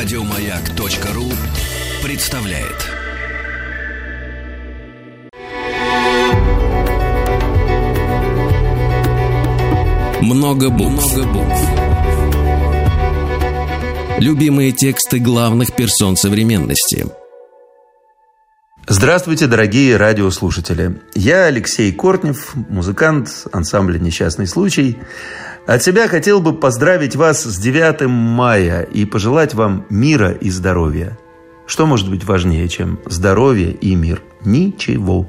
Радиомаяк.ру представляет. Много букв. Много букв. Любимые тексты главных персон современности. Здравствуйте, дорогие радиослушатели. Я Алексей Кортнев, музыкант ансамбля «Несчастный случай». От себя хотел бы поздравить вас с 9 мая и пожелать вам мира и здоровья. Что может быть важнее, чем здоровье и мир? Ничего.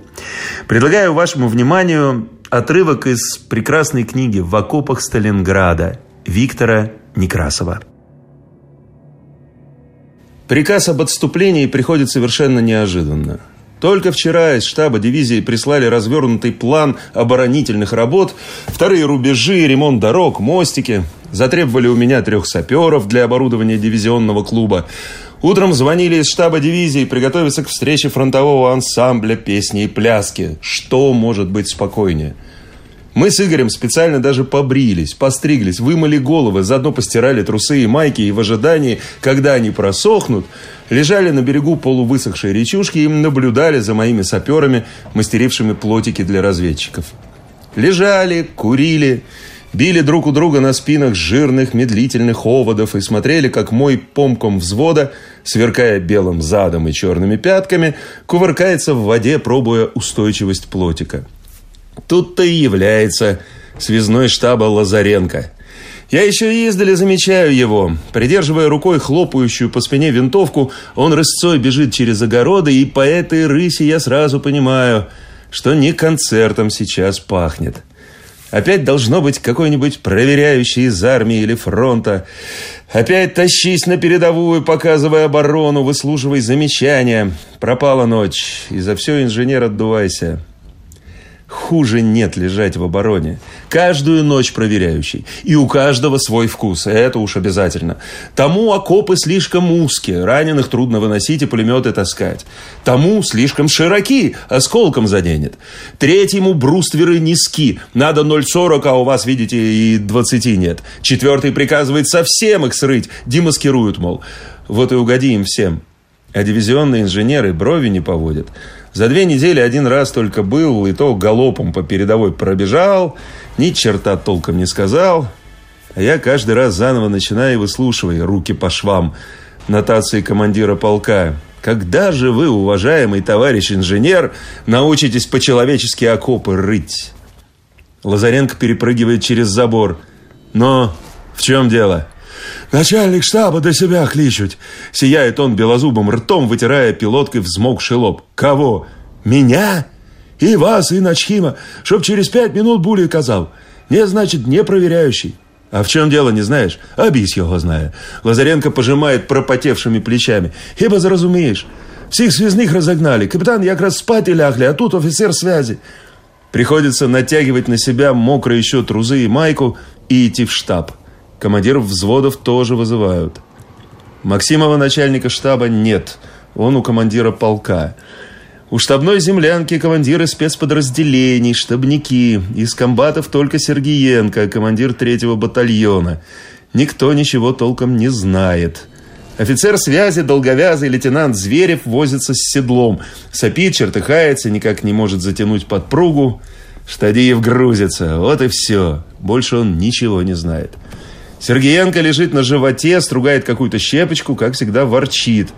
Предлагаю вашему вниманию отрывок из прекрасной книги «В окопах Сталинграда» Виктора Некрасова. Приказ об отступлении приходит совершенно неожиданно. Только вчера из штаба дивизии прислали развернутый план оборонительных работ, вторые рубежи, ремонт дорог, мостики. Затребовали у меня трех саперов для оборудования дивизионного клуба. Утром звонили из штаба дивизии приготовиться к встрече фронтового ансамбля песни и пляски. Что может быть спокойнее? Мы с Игорем специально даже побрились, постриглись, вымыли головы, заодно постирали трусы и майки, и в ожидании, когда они просохнут, лежали на берегу полувысохшей речушки и наблюдали за моими саперами, мастерившими плотики для разведчиков. Лежали, курили, били друг у друга на спинах жирных медлительных оводов и смотрели, как мой помком взвода, сверкая белым задом и черными пятками, кувыркается в воде, пробуя устойчивость плотика. Тут-то и является связной штаба Лазаренко. Я еще издали замечаю его. Придерживая рукой хлопающую по спине винтовку, он рысцой бежит через огороды, и по этой рысе я сразу понимаю, что не концертом сейчас пахнет. Опять должно быть какой-нибудь проверяющий из армии или фронта. Опять тащись на передовую, показывая оборону, выслушивай замечания. Пропала ночь, и за все инженер отдувайся. Хуже нет лежать в обороне. Каждую ночь проверяющий. И у каждого свой вкус. Это уж обязательно. Тому окопы слишком узкие. Раненых трудно выносить и пулеметы таскать. Тому слишком широки. Осколком заденет. Третьему брустверы низки. Надо 0,40, а у вас, видите, и 20 нет. Четвертый приказывает совсем их срыть. Демаскируют, мол. Вот и угоди им всем. А дивизионные инженеры брови не поводят. За две недели один раз только был, и то галопом по передовой пробежал, ни черта толком не сказал. А я каждый раз заново начинаю и выслушиваю руки по швам нотации командира полка. Когда же вы, уважаемый товарищ инженер, научитесь по-человечески окопы рыть? Лазаренко перепрыгивает через забор. Но в чем дело? Начальник штаба до себя кличут. Сияет он белозубым ртом, вытирая пилоткой взмокший лоб. Кого? Меня? И вас, и Начхима, чтоб через пять минут були казал. Не, значит, не проверяющий. А в чем дело, не знаешь? Обись его знаю. Лазаренко пожимает пропотевшими плечами. Хіба зразумеешь? Всех связных разогнали. Капитан якраз спать и лягли, а тут офицер связи. Приходится натягивать на себя мокрые еще трузы и майку и идти в штаб. Командиров взводов тоже вызывают. Максимова начальника штаба нет. Он у командира полка. У штабной землянки командиры спецподразделений, штабники. Из комбатов только Сергеенко, командир третьего батальона. Никто ничего толком не знает. Офицер связи, долговязый лейтенант Зверев возится с седлом. Сопит, чертыхается, никак не может затянуть подпругу. Штадиев грузится. Вот и все. Больше он ничего не знает. Сергеенко лежит на животе, стругает какую-то щепочку, как всегда ворчит.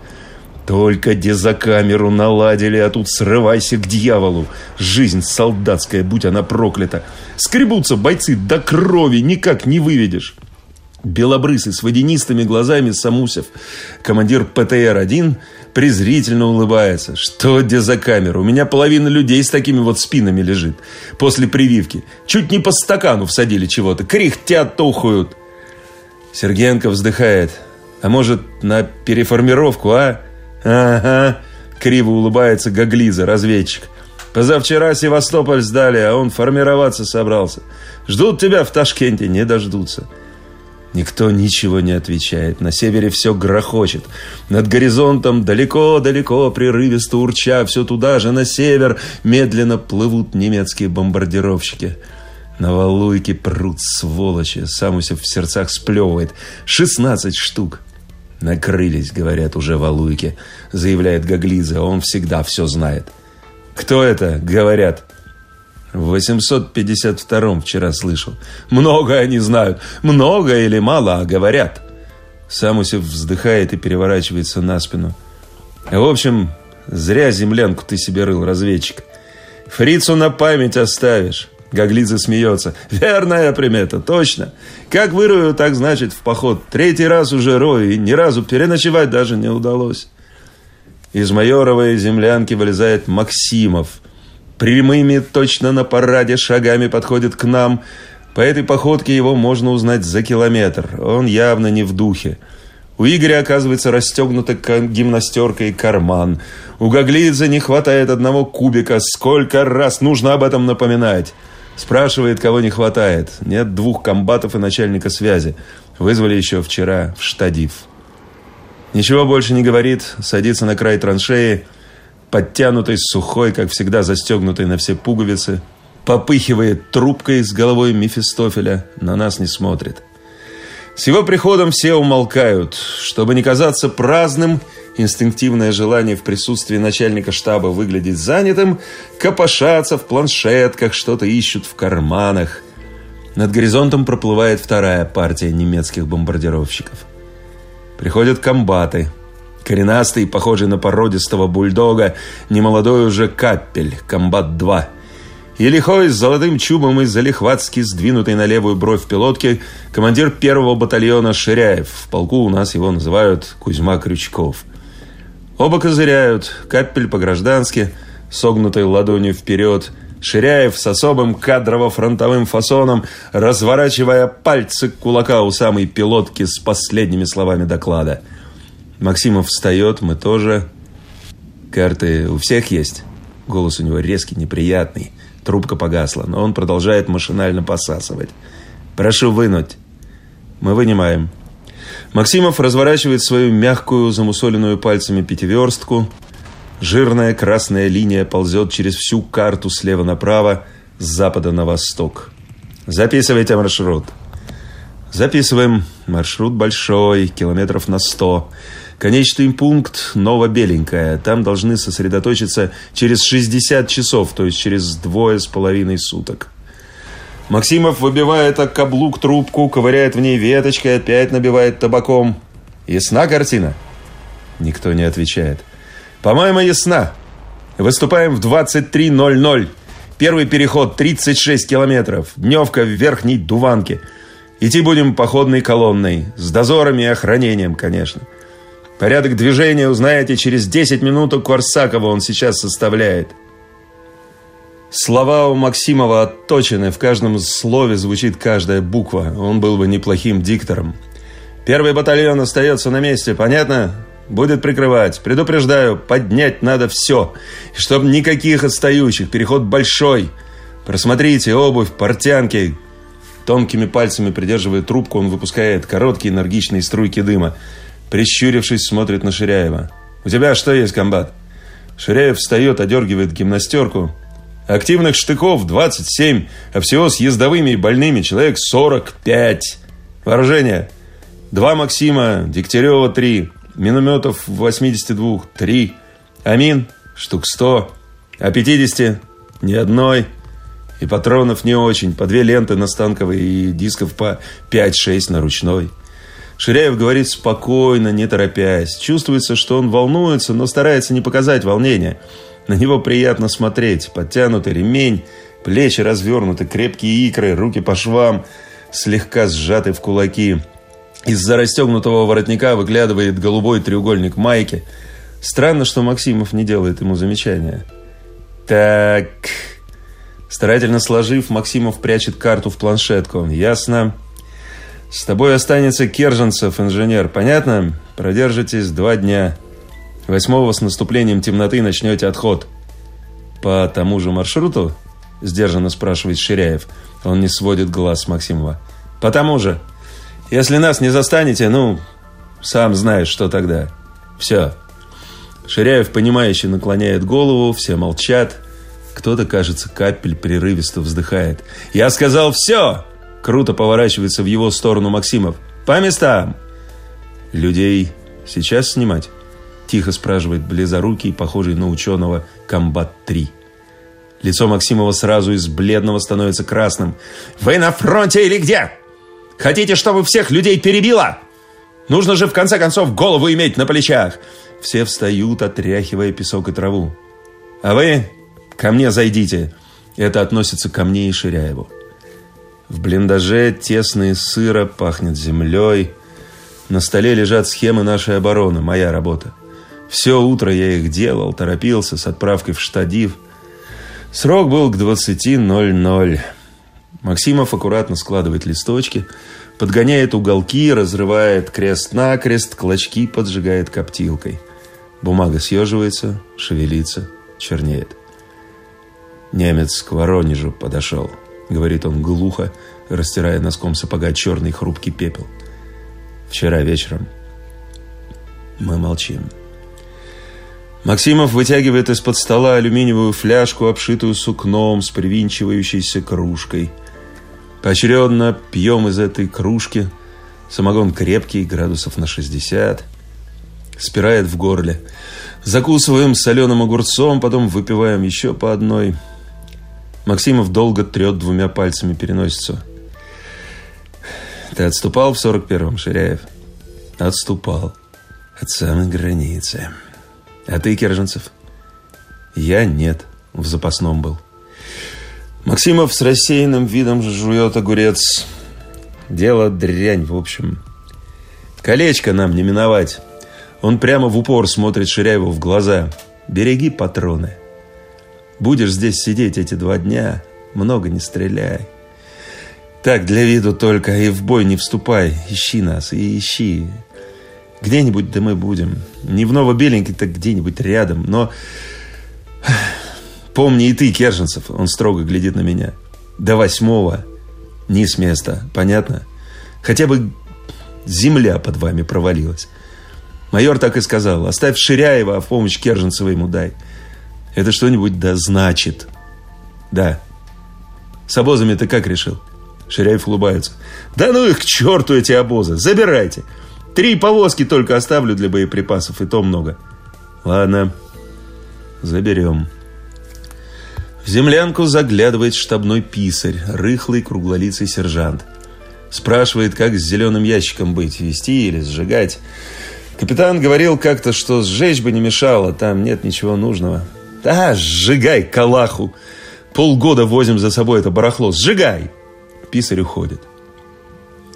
Только дезокамеру наладили, а тут срывайся к дьяволу. Жизнь солдатская, будь она проклята. Скребутся бойцы до крови, никак не выведешь. Белобрысый, с водянистыми глазами Самусев, командир ПТР-1, презрительно улыбается. Что дезокамера? У меня половина людей с такими вот спинами лежит. После прививки. Чуть не по стакану всадили чего-то. Кряхтят, тухают. Сергеенко вздыхает. А может, на переформировку, а? Ага. Криво улыбается Гаглиза, разведчик. Позавчера Севастополь сдали, а он формироваться собрался. Ждут тебя в Ташкенте, не дождутся. Никто ничего не отвечает. На севере все грохочет. Над горизонтом далеко-далеко, прерывисто урча, все туда же, на север, медленно плывут немецкие бомбардировщики. На Валуйке прут сволочи. Самусев в сердцах сплевывает. Шестнадцать штук. «Накрылись», — говорят уже в Алуйке, — заявляет Гаглидзе. Он всегда все знает. «Кто это?» — говорят. В 852-м вчера слышал. Много они знают. Много или мало, а говорят. Самусев вздыхает и переворачивается на спину. В общем, зря землянку ты себе рыл, разведчик. Фрицу на память оставишь. Гаглидзе смеется. Верная примета, точно. Как вырою, так значит в поход. Третий раз уже рою, и ни разу переночевать даже не удалось. Из майоровой землянки вылезает Максимов. Прямыми, точно на параде, шагами подходит к нам. По этой походке его можно узнать за километр. Он явно не в духе. У Игоря, оказывается, расстегнута гимнастерка и карман. У Гаглидзе не хватает одного кубика. Сколько раз нужно об этом напоминать? Спрашивает, кого не хватает. Нет двух комбатов и начальника связи. Вызвали еще вчера в штадив. Ничего больше не говорит, садится на край траншеи, подтянутый, сухой, как всегда застегнутый на все пуговицы, попыхивает трубкой с головой Мефистофеля, на нас не смотрит. С его приходом все умолкают. Чтобы не казаться праздным, инстинктивное желание в присутствии начальника штаба выглядеть занятым, копошатся в планшетках, что-то ищут в карманах. Над горизонтом проплывает вторая партия немецких бомбардировщиков. Приходят комбаты. Коренастый, похожий на породистого бульдога, немолодой уже капель, комбат-2. И лихой с золотым чубом и залихватски сдвинутый на левую бровь пилотки командир первого батальона Ширяев. В полку у нас его называют Кузьма Крючков. Оба козыряют, капель по-граждански, согнутой ладонью вперед, Ширяев с особым кадрово-фронтовым фасоном, разворачивая пальцы кулака у самой пилотки с последними словами доклада. Максимов встает, мы тоже. Карты у всех есть. Голос у него резкий, неприятный. Трубка погасла, но он продолжает машинально посасывать. «Прошу вынуть». Мы вынимаем. Максимов разворачивает свою мягкую, замусоленную пальцами пятиверстку, Жирная красная линия ползет через всю карту слева направо, с запада на восток. Записывайте маршрут. Записываем. Маршрут большой, километров на сто. Конечный пункт Новобеленькая. Там должны сосредоточиться через 60 часов, то есть через двое с половиной суток. Максимов выбивает о каблук трубку, ковыряет в ней веточкой, опять набивает табаком. Ясна картина? Никто не отвечает. По-моему, ясна. Выступаем в 23.00. Первый переход 36 километров. Дневка в Верхней Дуванке. Идти будем походной колонной. С дозорами и охранением, конечно. Порядок движения узнаете через 10 минут у Корсакова он сейчас составляет. Слова у Максимова отточены, в каждом слове звучит каждая буква. Он был бы неплохим диктором. Первый батальон остается на месте, понятно? Будет прикрывать. Предупреждаю, поднять надо все. И чтоб никаких отстающих. Переход большой. Просмотрите обувь, портянки. Тонкими пальцами придерживая трубку, он выпускает короткие энергичные струйки дыма. Прищурившись, смотрит на Ширяева. «У тебя что есть, комбат?» Ширяев встает, одергивает гимнастерку. «Активных штыков 27, а всего с ездовыми и больными человек 45. Вооружение. Два Максима, Дегтярева 3, Минометов 82 – 3. Амин – штук 100. А 50 – ни одной. И патронов не очень. По две ленты на станковой и дисков по 5-6 на ручной. Ширяев говорит спокойно, не торопясь. Чувствуется, что он волнуется, но старается не показать волнения. На него приятно смотреть. Подтянутый ремень, плечи развернуты, крепкие икры, руки по швам, слегка сжаты в кулаки – из-за расстегнутого воротника выглядывает голубой треугольник майки. Странно, что Максимов не делает ему замечания. Так. Старательно сложив, Максимов прячет карту в планшетку. Ясно. С тобой останется Керженцев, инженер. Понятно? Продержитесь два дня. Восьмого с наступлением темноты начнете отход. По тому же маршруту? Сдержанно спрашивает Ширяев. Он не сводит глаз с Максимова. По тому же. Если нас не застанете, ну, сам знаешь, что тогда. Все. Ширяев, понимающе наклоняет голову, все молчат. Кто-то, кажется, капель прерывисто вздыхает. «Я сказал все!» Круто поворачивается в его сторону Максимов. «По местам!» Людей Сейчас снимать?» Тихо спрашивает близорукий, похожий на ученого «Комбат-3». Лицо Максимова сразу из бледного становится красным. «Вы на фронте или где? Хотите, чтобы всех людей перебило? Нужно же в конце концов голову иметь на плечах!» Все встают, отряхивая песок и траву. «А вы ко мне зайдите!» Это относится ко мне и Ширяеву. В блиндаже тесно и сыро, пахнет землей. На столе лежат схемы нашей обороны, моя работа. Все утро я их делал, торопился с отправкой в штадив – Срок был к 20.00. Максимов аккуратно складывает листочки, подгоняет уголки, разрывает крест-накрест, клочки поджигает коптилкой. Бумага съеживается, шевелится, чернеет. «Немец к Воронежу подошел», — говорит он глухо, растирая носком сапога черный хрупкий пепел. «Вчера вечером». Мы молчим. Максимов вытягивает из-под стола алюминиевую фляжку, обшитую сукном с привинчивающейся кружкой. Поочередно пьем из этой кружки. Самогон крепкий, градусов на 60. Спирает в горле. Закусываем соленым огурцом, потом выпиваем еще по одной. Максимов долго трет двумя пальцами переносицу. Ты отступал в 41-м, Ширяев? Отступал. От самой границы. А ты, Керженцев? Я нет, в запасном был. Максимов с рассеянным видом жует огурец. Дело дрянь, в общем. Колечко нам не миновать. Он прямо в упор смотрит Ширяеву в глаза. Береги патроны. Будешь здесь сидеть эти два дня, много не стреляй. Так, для виду только, и в бой не вступай. Ищи нас, и ищи. Где-нибудь да мы будем. Не в Новобеленке, так где-нибудь рядом. Но помни и ты, Керженцев, он строго глядит на меня. До восьмого не с места, понятно? Хотя бы земля под вами провалилась. Майор так и сказал. Оставь Ширяева, а в помощь Керженцева ему дай. Это что-нибудь да значит. Да. С обозами ты как решил? Ширяев улыбается. Да ну их к черту эти обозы. Забирайте. Три повозки только оставлю для боеприпасов, и то много. Ладно, заберем. В землянку заглядывает штабной писарь, рыхлый круглолицый сержант. Спрашивает, как с зеленым ящиком быть, вести или сжигать. Капитан говорил как-то, что сжечь бы не мешало, там нет ничего нужного. Да, сжигай, калаху. Полгода возим за собой это барахло. Сжигай! Писарь уходит.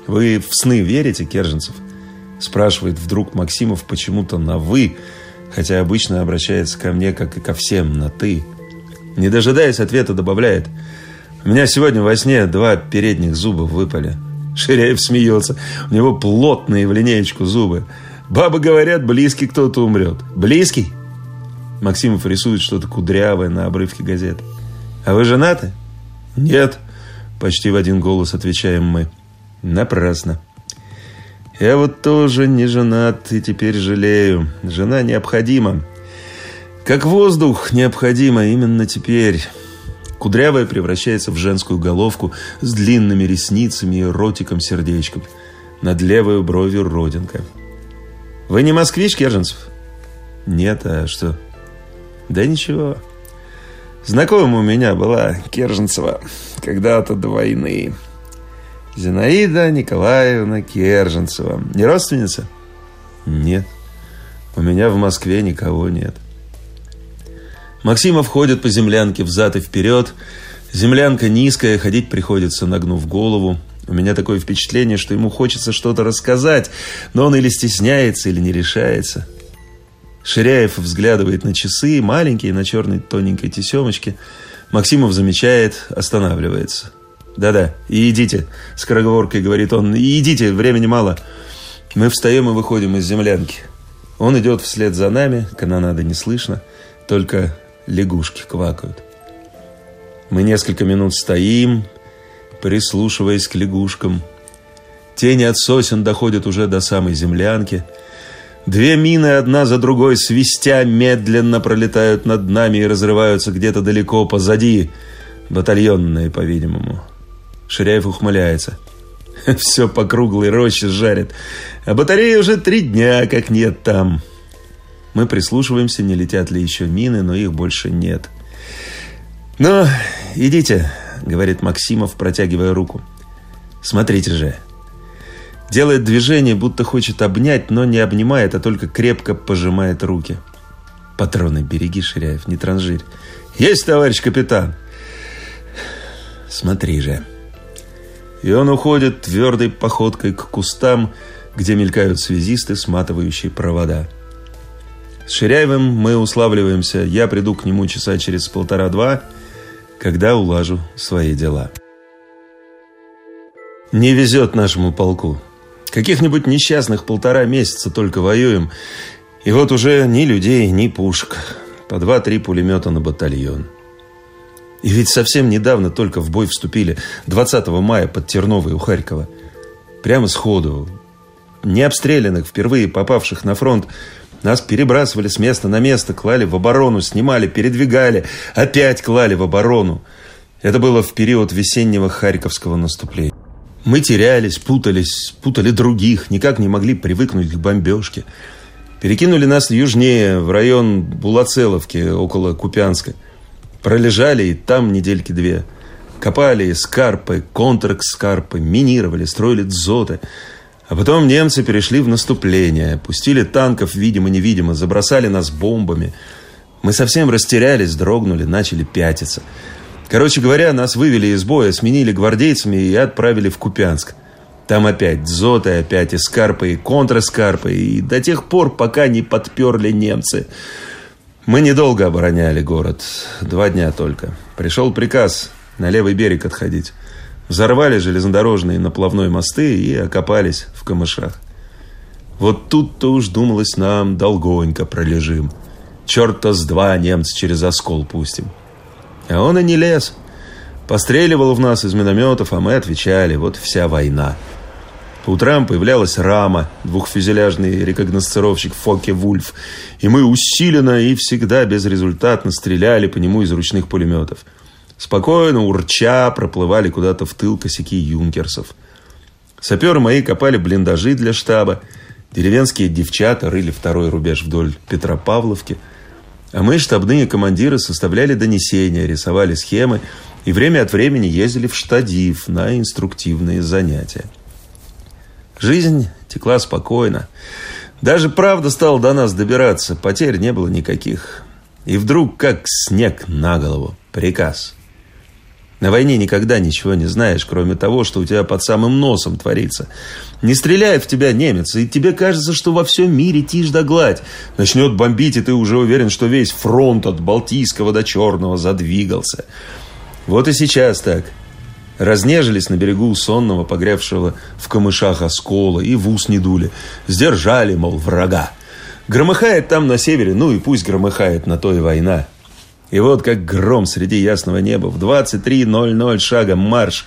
Вы в сны верите, Керженцев? Спрашивает вдруг Максимов почему-то на «вы», хотя обычно обращается ко мне, как и ко всем, на «ты». Не дожидаясь ответа, добавляет «У меня сегодня во сне два передних зуба выпали». Ширяев смеется. У него плотные в линеечку зубы. Бабы говорят, близкий кто-то умрет. Близкий? Максимов рисует что-то кудрявое на обрывке газеты. А вы женаты? Нет. Почти в один голос отвечаем мы. Напрасно. Я вот тоже не женат и теперь жалею. Жена необходима. Как воздух необходимо именно теперь. Кудрявая превращается в женскую головку с длинными ресницами и ротиком-сердечком. Над левой бровью родинка. Вы не москвич, Керженцев? Нет, а что? Да ничего. Знакомая у меня была Керженцева когда-то до войны. Зинаида Николаевна Керженцева. Не родственница? Нет. У меня в Москве никого нет. Максимов ходит по землянке взад и вперед. Землянка низкая, ходить приходится, нагнув голову. У меня такое впечатление, что ему хочется что-то рассказать, но он или стесняется, или не решается. Ширяев взглядывает на часы, маленькие, на черной тоненькой тесемочке. Максимов замечает, останавливается. Да-да, и идите, скороговоркой говорит он, и идите, времени мало. Мы встаем и выходим из землянки. Он идет вслед за нами, канонады не слышно, только лягушки квакают. Мы несколько минут стоим, прислушиваясь к лягушкам. Тени от сосен доходят уже до самой землянки. Две мины одна за другой свистя медленно пролетают над нами и разрываются где-то далеко позади, батальонные, по-видимому. Ширяев ухмыляется. Все по круглой роще жарит. А батареи уже три дня как нет там. Мы прислушиваемся, не летят ли еще мины, но их больше нет. «Ну, идите», — говорит Максимов, протягивая руку. «Смотрите же». Делает движение, будто хочет обнять, но не обнимает, а только крепко пожимает руки. «Патроны береги, Ширяев, не транжирь». «Есть, товарищ капитан!» «Смотри же». И он уходит твердой походкой к кустам, где мелькают связисты, сматывающие провода. С Ширяевым мы уславливаемся. Я приду к нему часа через полтора-два, когда улажу свои дела. Не везет нашему полку. Каких-нибудь несчастных полтора месяца только воюем. И вот уже ни людей, ни пушек. По два-три пулемета на батальон. И ведь совсем недавно только в бой вступили. 20 мая под Терновой у Харькова. Прямо сходу. Не обстрелянных, впервые попавших на фронт, нас перебрасывали с места на место, клали в оборону, снимали, передвигали, опять клали в оборону. Это было в период весеннего Харьковского наступления. Мы терялись, путались, путали других, никак не могли привыкнуть к бомбежке. Перекинули нас южнее, в район Булацеловки, около Купянска. Пролежали и там недельки две. Копали скарпы, контрскарпы, минировали, строили дзоты – а потом немцы перешли в наступление, пустили танков видимо-невидимо, забросали нас бомбами. Мы совсем растерялись, дрогнули, начали пятиться. Короче говоря, нас вывели из боя, сменили гвардейцами и отправили в Купянск. Там опять дзоты, опять эскарпы и контраскарпы, и до тех пор, пока не подперли немцы. Мы недолго обороняли город, два дня только. Пришел приказ на левый берег отходить. Взорвали железнодорожные наплавной мосты и окопались в камышах. Вот тут-то уж думалось нам, долгонько пролежим. Черта с два немца через оскол пустим. А он и не лез. Постреливал в нас из минометов, а мы отвечали. Вот вся война. По утрам появлялась рама, двухфюзеляжный рекогносцировщик Фоке Вульф, и мы усиленно и всегда безрезультатно стреляли по нему из ручных пулеметов. Спокойно, урча, проплывали куда-то в тыл косяки юнкерсов. Саперы мои копали блиндажи для штаба. Деревенские девчата рыли второй рубеж вдоль Петропавловки. А мы, штабные командиры, составляли донесения, рисовали схемы и время от времени ездили в штадив на инструктивные занятия. Жизнь текла спокойно. Даже правда стала до нас добираться, потерь не было никаких. И вдруг, как снег на голову, приказ – на войне никогда ничего не знаешь, кроме того, что у тебя под самым носом творится. Не стреляет в тебя немец, и тебе кажется, что во всем мире тишь да гладь. Начнет бомбить, и ты уже уверен, что весь фронт от Балтийского до Черного задвигался. Вот и сейчас так. Разнежились на берегу сонного, погрявшего в камышах оскола, и в ус не дули. Сдержали, мол, врага. Громыхает там на севере, ну и пусть громыхает, на то и война. И вот как гром среди ясного неба в 23.00 шагом марш.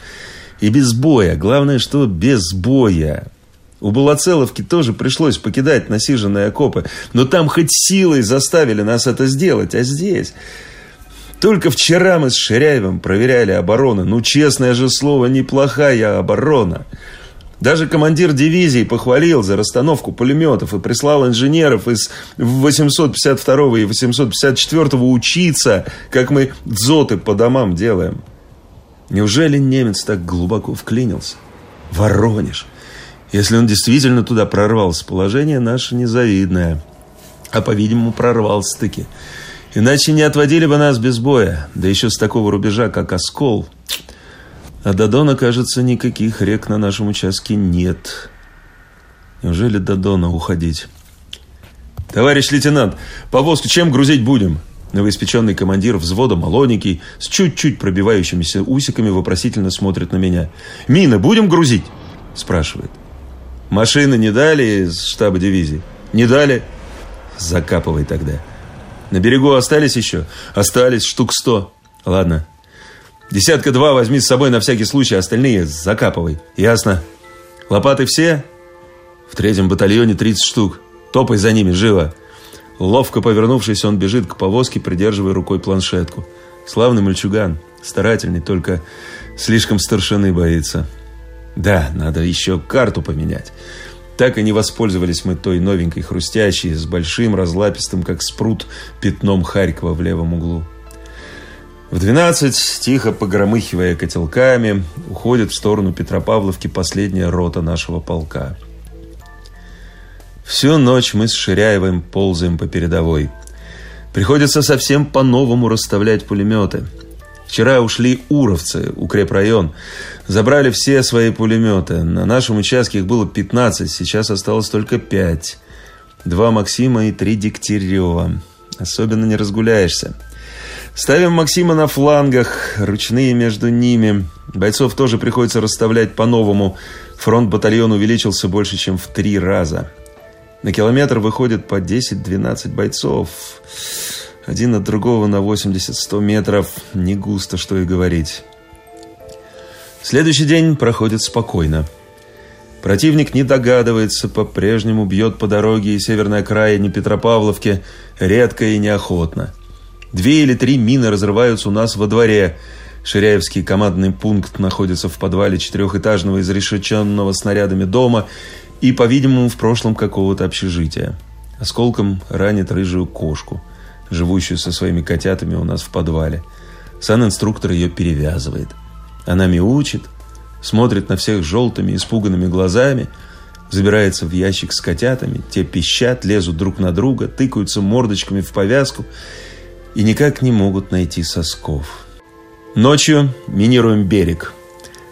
И без боя. Главное, что без боя. У Балацеловки тоже пришлось покидать насиженные окопы. Но там хоть силой заставили нас это сделать. А здесь... Только вчера мы с Ширяевым проверяли оборону. Ну, честное же слово, неплохая оборона. Даже командир дивизии похвалил за расстановку пулеметов и прислал инженеров из 852 и 854 учиться, как мы дзоты по домам делаем. Неужели немец так глубоко вклинился? Воронеж. Если он действительно туда прорвался, положение наше незавидное. А, по-видимому, прорвался-таки. Иначе не отводили бы нас без боя. Да еще с такого рубежа, как Оскол – а до Дона, кажется, никаких рек на нашем участке нет. Неужели до Дона уходить? Товарищ лейтенант, повозку чем грузить будем? Новоиспеченный командир взвода, молоденький, с чуть-чуть пробивающимися усиками, вопросительно смотрит на меня. «Мины будем грузить?» – спрашивает. «Машины не дали из штаба дивизии?» «Не дали?» «Закапывай тогда». «На берегу остались еще?» «Остались штук сто». «Ладно, Десятка два возьми с собой на всякий случай, остальные закапывай. Ясно? Лопаты все? В третьем батальоне 30 штук. Топай за ними, живо. Ловко повернувшись, он бежит к повозке, придерживая рукой планшетку. Славный мальчуган, старательный, только слишком старшины боится. Да, надо еще карту поменять. Так и не воспользовались мы той новенькой хрустящей с большим разлапистым, как спрут, пятном Харькова в левом углу. В 12, тихо погромыхивая котелками, уходит в сторону Петропавловки последняя рота нашего полка. Всю ночь мы с Ширяевым ползаем по передовой. Приходится совсем по-новому расставлять пулеметы. Вчера ушли уровцы, укрепрайон. Забрали все свои пулеметы. На нашем участке их было 15, сейчас осталось только 5. Два Максима и три Дегтярева. Особенно не разгуляешься. Ставим Максима на флангах, ручные между ними. Бойцов тоже приходится расставлять по-новому. Фронт батальона увеличился больше, чем в три раза. На километр выходит по 10-12 бойцов. Один от другого на 80-100 метров. Не густо, что и говорить. Следующий день проходит спокойно. Противник не догадывается, по-прежнему бьет по дороге и северной окраине Петропавловки редко и неохотно. Две или три мины разрываются у нас во дворе. Ширяевский командный пункт находится в подвале четырехэтажного изрешеченного снарядами дома и, по-видимому, в прошлом какого-то общежития. Осколком ранит рыжую кошку, живущую со своими котятами у нас в подвале. Сан-инструктор ее перевязывает. Она мяучит, смотрит на всех желтыми, испуганными глазами, забирается в ящик с котятами, те пищат, лезут друг на друга, тыкаются мордочками в повязку и никак не могут найти сосков. Ночью минируем берег.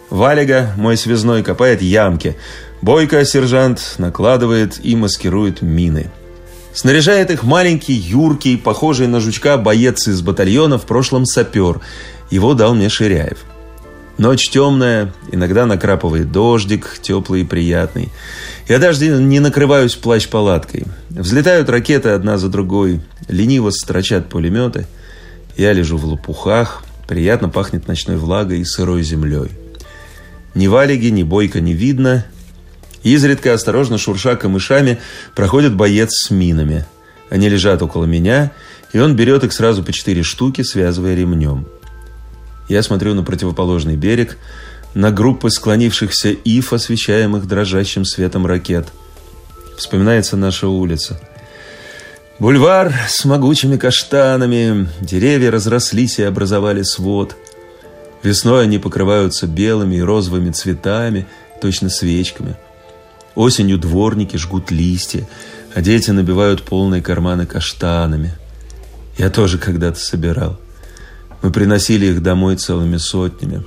Валига, мой связной, копает ямки. Бойко, сержант, накладывает и маскирует мины. Снаряжает их маленький, юркий, похожий на жучка боец из батальона, в прошлом сапер. Его дал мне Ширяев. Ночь темная, иногда накрапывает дождик, теплый и приятный. Я даже не накрываюсь плащ-палаткой. Взлетают ракеты одна за другой, лениво строчат пулеметы. Я лежу в лопухах, приятно пахнет ночной влагой и сырой землей. Ни валиги, ни бойка не видно. Изредка, осторожно шурша камышами, проходит боец с минами. Они лежат около меня, и он берет их сразу по четыре штуки, связывая ремнем. Я смотрю на противоположный берег, на группы склонившихся ив, освещаемых дрожащим светом ракет. Вспоминается наша улица. Бульвар с могучими каштанами, деревья разрослись и образовали свод. Весной они покрываются белыми и розовыми цветами, точно свечками. Осенью дворники жгут листья, а дети набивают полные карманы каштанами. Я тоже когда-то собирал. Мы приносили их домой целыми сотнями.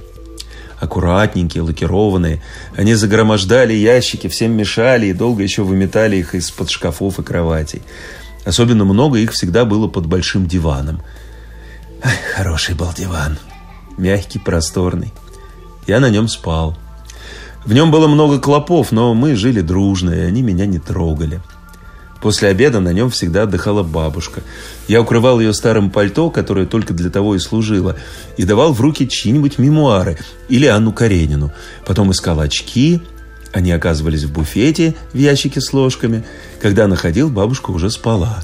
Аккуратненькие, лакированные. Они загромождали ящики, всем мешали и долго еще выметали их из-под шкафов и кроватей. Особенно много их всегда было под большим диваном. Ай, хороший был диван. Мягкий, просторный. Я на нем спал. В нем было много клопов, но мы жили дружно, и они меня не трогали. После обеда на нем всегда отдыхала бабушка. Я укрывал ее старым пальто, которое только для того и служило, и давал в руки чьи-нибудь мемуары или Анну Каренину. Потом искал очки, они оказывались в буфете в ящике с ложками. Когда находил, бабушка уже спала.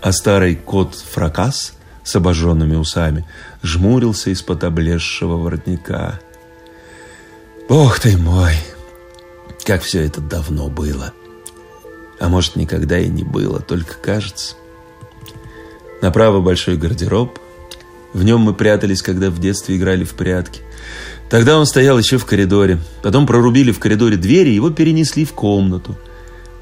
А старый кот Фракас с обожженными усами жмурился из-под облезшего воротника. Бог ты мой, как все это давно было!» А может, никогда и не было, только кажется. Направо большой гардероб. В нем мы прятались, когда в детстве играли в прятки. Тогда он стоял еще в коридоре. Потом прорубили в коридоре двери, его перенесли в комнату.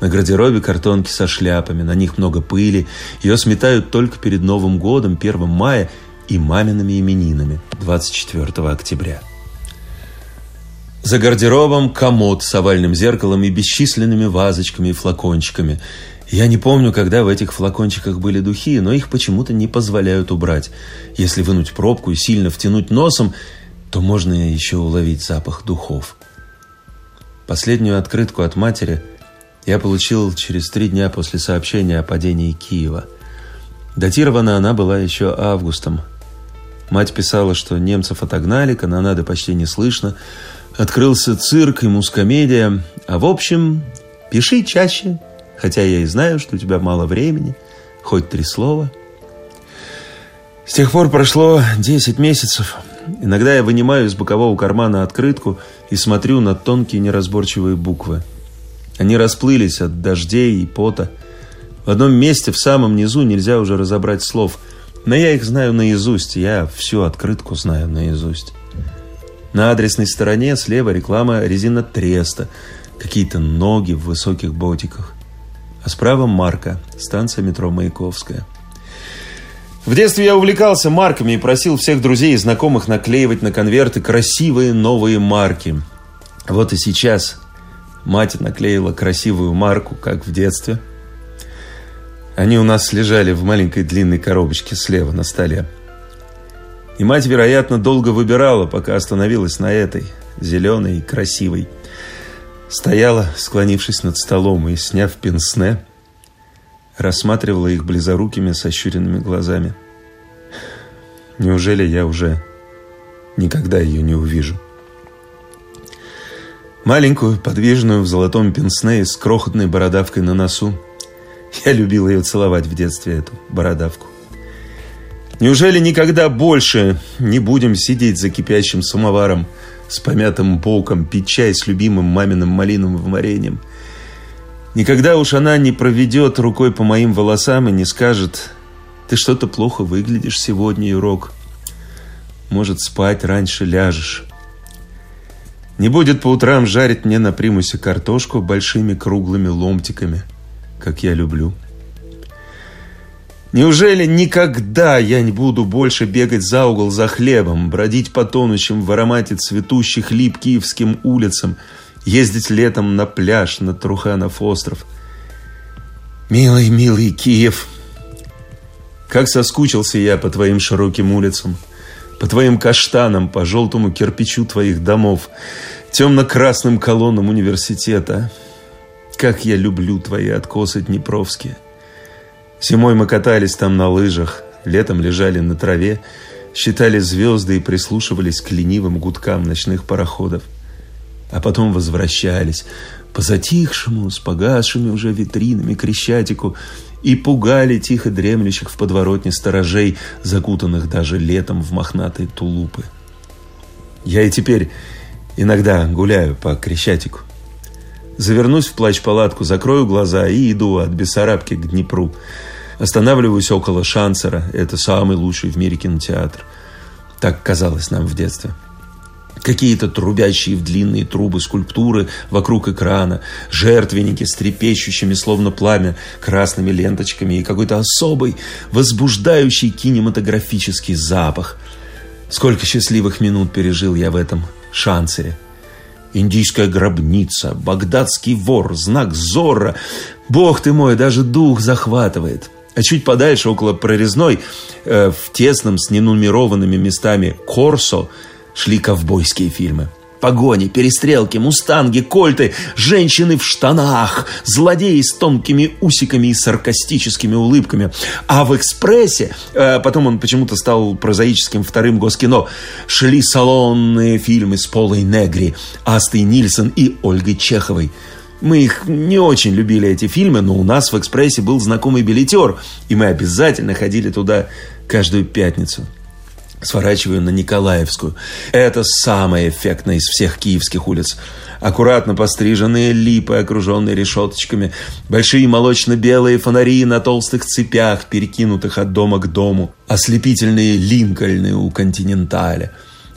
На гардеробе картонки со шляпами, на них много пыли. Ее сметают только перед Новым годом, 1 мая и мамиными именинами, 24 октября. За гардеробом комод с овальным зеркалом и бесчисленными вазочками и флакончиками. Я не помню, когда в этих флакончиках были духи, но их почему-то не позволяют убрать. Если вынуть пробку и сильно втянуть носом, то можно еще уловить запах духов. Последнюю открытку от матери я получил через три дня после сообщения о падении Киева. Датирована она была еще августом. Мать писала, что немцев отогнали, канонады почти не слышно, Открылся цирк и мускомедия. А в общем, пиши чаще, хотя я и знаю, что у тебя мало времени, хоть три слова. С тех пор прошло 10 месяцев. Иногда я вынимаю из бокового кармана открытку и смотрю на тонкие неразборчивые буквы. Они расплылись от дождей и пота. В одном месте, в самом низу, нельзя уже разобрать слов. Но я их знаю наизусть, я всю открытку знаю наизусть. На адресной стороне слева реклама резина Треста, какие-то ноги в высоких ботиках. А справа марка, станция метро Маяковская. В детстве я увлекался марками и просил всех друзей и знакомых наклеивать на конверты красивые новые марки. Вот и сейчас мать наклеила красивую марку, как в детстве. Они у нас лежали в маленькой длинной коробочке слева на столе. И мать, вероятно, долго выбирала, пока остановилась на этой, зеленой и красивой. Стояла, склонившись над столом и, сняв пенсне, рассматривала их близорукими, сощуренными глазами. Неужели я уже никогда ее не увижу? Маленькую, подвижную, в золотом пенсне с крохотной бородавкой на носу. Я любил ее целовать в детстве, эту бородавку. Неужели никогда больше не будем сидеть за кипящим самоваром с помятым боком, пить чай с любимым маминым малиновым вареньем – Никогда уж она не проведет рукой по моим волосам и не скажет «Ты что-то плохо выглядишь сегодня, Юрок. Может, спать раньше ляжешь». Не будет по утрам жарить мне на примусе картошку большими круглыми ломтиками, как я люблю. Неужели никогда я не буду больше бегать за угол за хлебом, бродить по тонущим в аромате цветущих лип киевским улицам – ездить летом на пляж на Труханов остров. Милый, милый Киев, как соскучился я по твоим широким улицам, по твоим каштанам, по желтому кирпичу твоих домов, темно-красным колоннам университета. Как я люблю твои откосы днепровские. Зимой мы катались там на лыжах, летом лежали на траве, считали звезды и прислушивались к ленивым гудкам ночных пароходов а потом возвращались по затихшему, с погасшими уже витринами Крещатику и пугали тихо дремлющих в подворотне сторожей, закутанных даже летом в мохнатые тулупы. Я и теперь иногда гуляю по Крещатику. Завернусь в плащ-палатку, закрою глаза и иду от Бессарабки к Днепру. Останавливаюсь около Шансера. Это самый лучший в мире кинотеатр. Так казалось нам в детстве какие-то трубящие в длинные трубы скульптуры вокруг экрана, жертвенники с трепещущими, словно пламя, красными ленточками и какой-то особый, возбуждающий кинематографический запах. Сколько счастливых минут пережил я в этом шансере. Индийская гробница, багдадский вор, знак Зорро. Бог ты мой, даже дух захватывает. А чуть подальше, около прорезной, э, в тесном с ненумерованными местами Корсо – шли ковбойские фильмы. Погони, перестрелки, мустанги, кольты, женщины в штанах, злодеи с тонкими усиками и саркастическими улыбками. А в «Экспрессе», э, потом он почему-то стал прозаическим вторым госкино, шли салонные фильмы с Полой Негри, Астой Нильсон и Ольгой Чеховой. Мы их не очень любили, эти фильмы, но у нас в «Экспрессе» был знакомый билетер, и мы обязательно ходили туда каждую пятницу. Сворачиваю на Николаевскую. Это самая эффектная из всех киевских улиц. Аккуратно постриженные липы, окруженные решеточками, большие молочно-белые фонари на толстых цепях, перекинутых от дома к дому, ослепительные линкольны у континенталя.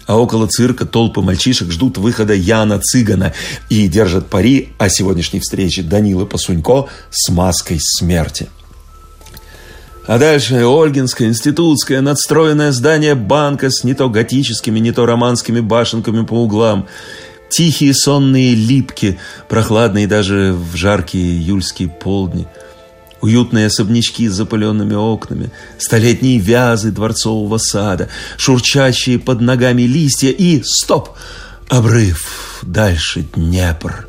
А около цирка толпы мальчишек ждут выхода Яна Цыгана и держат пари о сегодняшней встрече Данилы Пасунько с маской смерти. А дальше Ольгинское, Институтское, надстроенное здание банка с не то готическими, не то романскими башенками по углам. Тихие сонные липки, прохладные даже в жаркие июльские полдни. Уютные особнячки с запыленными окнами, столетние вязы дворцового сада, шурчащие под ногами листья и... Стоп! Обрыв, дальше Днепр.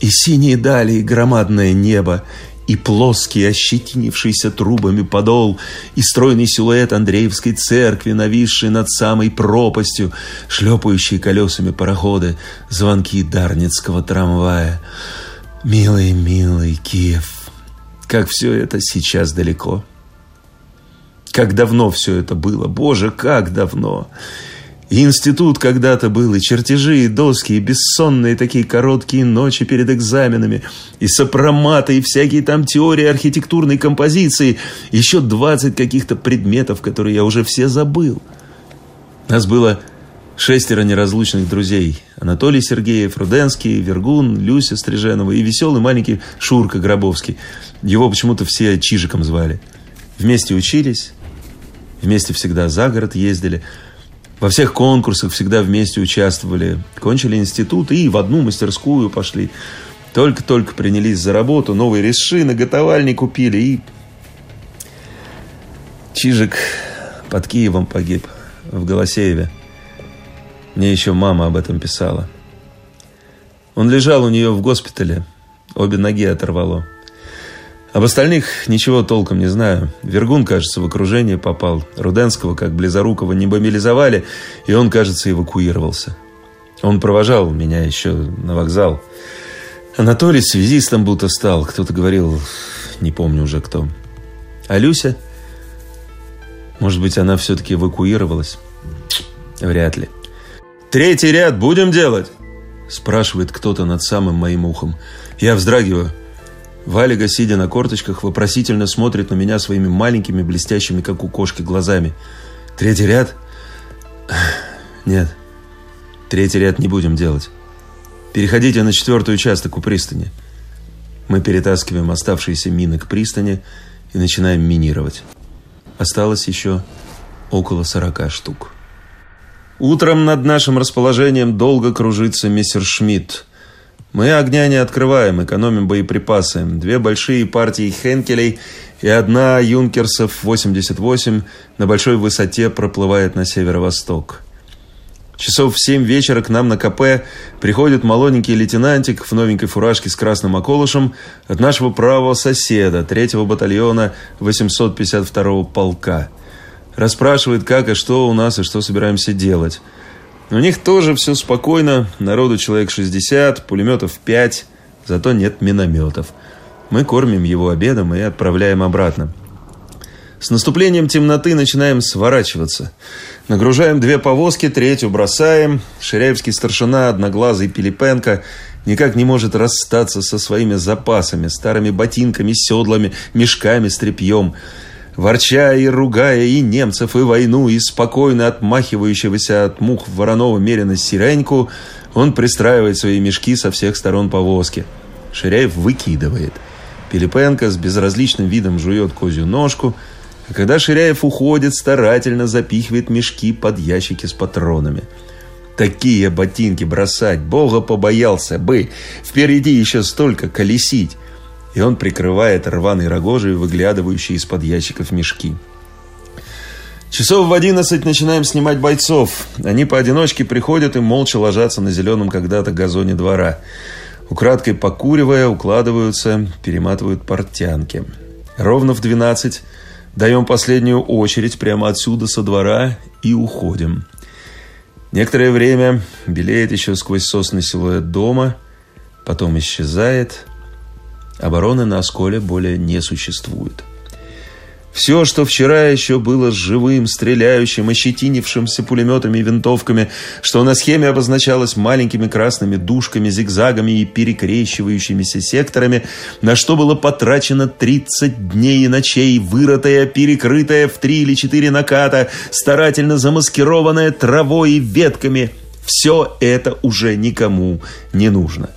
И синие дали, и громадное небо, и плоский, ощетинившийся трубами подол, и стройный силуэт Андреевской церкви, нависший над самой пропастью, шлепающие колесами пароходы, звонки Дарницкого трамвая. Милый, милый Киев, как все это сейчас далеко. Как давно все это было, Боже, как давно! И институт когда-то был, и чертежи, и доски, и бессонные такие короткие ночи перед экзаменами, и сопроматы, и всякие там теории архитектурной композиции, еще 20 каких-то предметов, которые я уже все забыл. Нас было шестеро неразлучных друзей. Анатолий Сергеев, Руденский, Вергун, Люся Стриженова и веселый маленький Шурка Гробовский. Его почему-то все Чижиком звали. Вместе учились, вместе всегда за город ездили – во всех конкурсах всегда вместе участвовали. Кончили институт и в одну мастерскую пошли. Только-только принялись за работу, новые решины, готовальни купили и... Чижик под Киевом погиб, в Голосееве. Мне еще мама об этом писала. Он лежал у нее в госпитале, обе ноги оторвало. Об остальных ничего толком не знаю. Вергун, кажется, в окружение попал. Руденского, как Близорукова, не мобилизовали, и он, кажется, эвакуировался. Он провожал меня еще на вокзал. Анатолий связистом будто стал. Кто-то говорил, не помню уже кто. А Люся? Может быть, она все-таки эвакуировалась? Вряд ли. «Третий ряд будем делать?» Спрашивает кто-то над самым моим ухом. Я вздрагиваю. Валига, сидя на корточках, вопросительно смотрит на меня своими маленькими, блестящими, как у кошки, глазами. Третий ряд? Нет. Третий ряд не будем делать. Переходите на четвертый участок у пристани. Мы перетаскиваем оставшиеся мины к пристани и начинаем минировать. Осталось еще около сорока штук. Утром над нашим расположением долго кружится мистер Шмидт, мы огня не открываем, экономим боеприпасы. Две большие партии Хенкелей и одна Юнкерсов 88 на большой высоте проплывает на северо-восток. Часов в семь вечера к нам на КП приходит молоденький лейтенантик в новенькой фуражке с красным околышем от нашего правого соседа, третьего батальона 852-го полка. Расспрашивает, как и что у нас и что собираемся делать. У них тоже все спокойно, народу человек 60, пулеметов 5, зато нет минометов. Мы кормим его обедом и отправляем обратно. С наступлением темноты начинаем сворачиваться. Нагружаем две повозки, третью бросаем. Ширяевский старшина, одноглазый Пилипенко, никак не может расстаться со своими запасами, старыми ботинками, седлами, мешками с тряпьем ворча и ругая и немцев, и войну, и спокойно отмахивающегося от мух вороного мерина сиреньку, он пристраивает свои мешки со всех сторон повозки. Ширяев выкидывает. Пилипенко с безразличным видом жует козью ножку, а когда Ширяев уходит, старательно запихивает мешки под ящики с патронами. Такие ботинки бросать, Бога побоялся бы. Впереди еще столько колесить и он прикрывает рваной рогожей, выглядывающие из-под ящиков мешки. Часов в одиннадцать начинаем снимать бойцов. Они поодиночке приходят и молча ложатся на зеленом когда-то газоне двора. Украдкой покуривая, укладываются, перематывают портянки. Ровно в двенадцать даем последнюю очередь прямо отсюда со двора и уходим. Некоторое время белеет еще сквозь сосны силуэт дома, потом исчезает – Обороны на осколе более не существует. Все, что вчера еще было живым, стреляющим, ощетинившимся пулеметами и винтовками, что на схеме обозначалось маленькими красными дужками, зигзагами и перекрещивающимися секторами, на что было потрачено 30 дней и ночей, вырытое, перекрытое в три или четыре наката, старательно замаскированное травой и ветками, все это уже никому не нужно.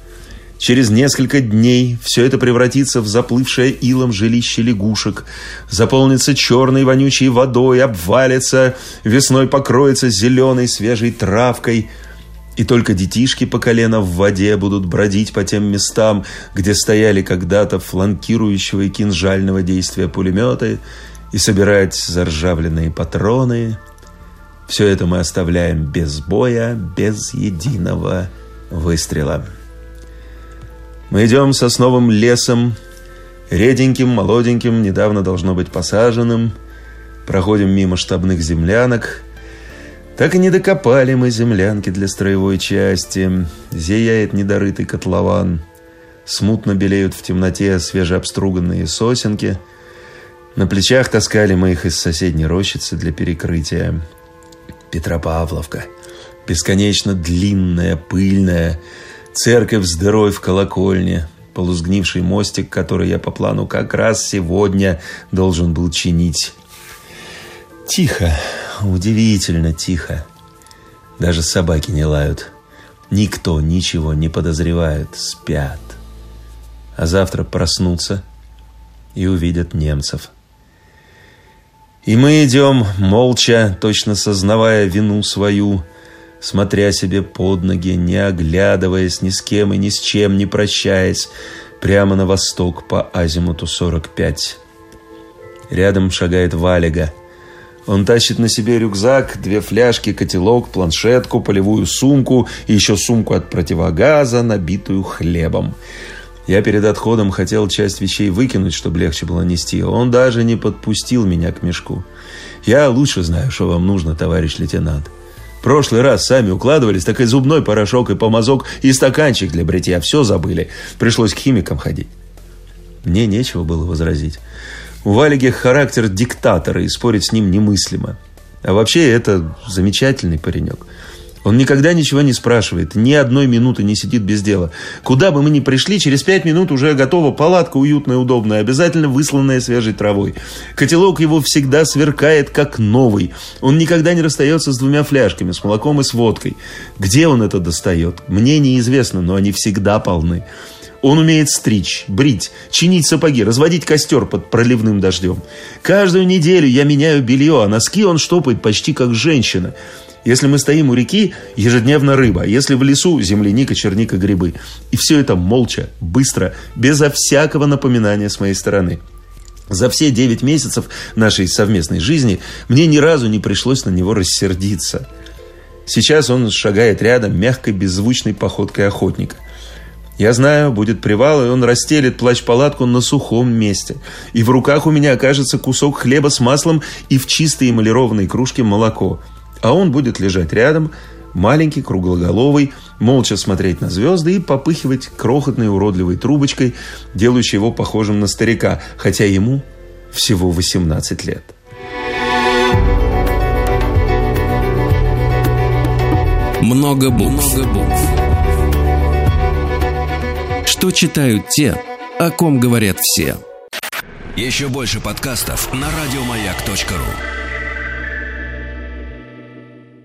Через несколько дней все это превратится в заплывшее илом жилище лягушек, заполнится черной вонючей водой, обвалится, весной покроется зеленой свежей травкой, и только детишки по колено в воде будут бродить по тем местам, где стояли когда-то фланкирующего и кинжального действия пулеметы, и собирать заржавленные патроны. Все это мы оставляем без боя, без единого выстрела. Мы идем сосновым лесом, реденьким, молоденьким, недавно должно быть посаженным. Проходим мимо штабных землянок. Так и не докопали мы землянки для строевой части. Зияет недорытый котлован. Смутно белеют в темноте свежеобструганные сосенки. На плечах таскали мы их из соседней рощицы для перекрытия. Петропавловка. Бесконечно длинная, пыльная, церковь с дырой в колокольне, полузгнивший мостик, который я по плану как раз сегодня должен был чинить. Тихо, удивительно тихо. Даже собаки не лают. Никто ничего не подозревает, спят. А завтра проснутся и увидят немцев. И мы идем молча, точно сознавая вину свою, смотря себе под ноги, не оглядываясь ни с кем и ни с чем, не прощаясь, прямо на восток по азимуту 45. Рядом шагает Валига – он тащит на себе рюкзак, две фляжки, котелок, планшетку, полевую сумку и еще сумку от противогаза, набитую хлебом. Я перед отходом хотел часть вещей выкинуть, чтобы легче было нести. Он даже не подпустил меня к мешку. Я лучше знаю, что вам нужно, товарищ лейтенант. Прошлый раз сами укладывались, так и зубной порошок, и помазок, и стаканчик для бритья. Все забыли. Пришлось к химикам ходить. Мне нечего было возразить. У Валиги характер диктатора, и спорить с ним немыслимо. А вообще, это замечательный паренек. Он никогда ничего не спрашивает, ни одной минуты не сидит без дела. Куда бы мы ни пришли, через пять минут уже готова палатка уютная, удобная, обязательно высланная свежей травой. Котелок его всегда сверкает, как новый. Он никогда не расстается с двумя фляжками, с молоком и с водкой. Где он это достает? Мне неизвестно, но они всегда полны. Он умеет стричь, брить, чинить сапоги, разводить костер под проливным дождем. Каждую неделю я меняю белье, а носки он штопает почти как женщина. Если мы стоим у реки, ежедневно рыба. Если в лесу, земляника, черника, грибы. И все это молча, быстро, безо всякого напоминания с моей стороны. За все девять месяцев нашей совместной жизни мне ни разу не пришлось на него рассердиться. Сейчас он шагает рядом мягкой, беззвучной походкой охотника. Я знаю, будет привал, и он расстелит плащ-палатку на сухом месте. И в руках у меня окажется кусок хлеба с маслом и в чистой эмалированной кружке молоко. А он будет лежать рядом, маленький, круглоголовый, молча смотреть на звезды и попыхивать крохотной уродливой трубочкой, делающей его похожим на старика, хотя ему всего 18 лет. Много букв. Много букв. Что читают те, о ком говорят все. Еще больше подкастов на радиомаяк.ру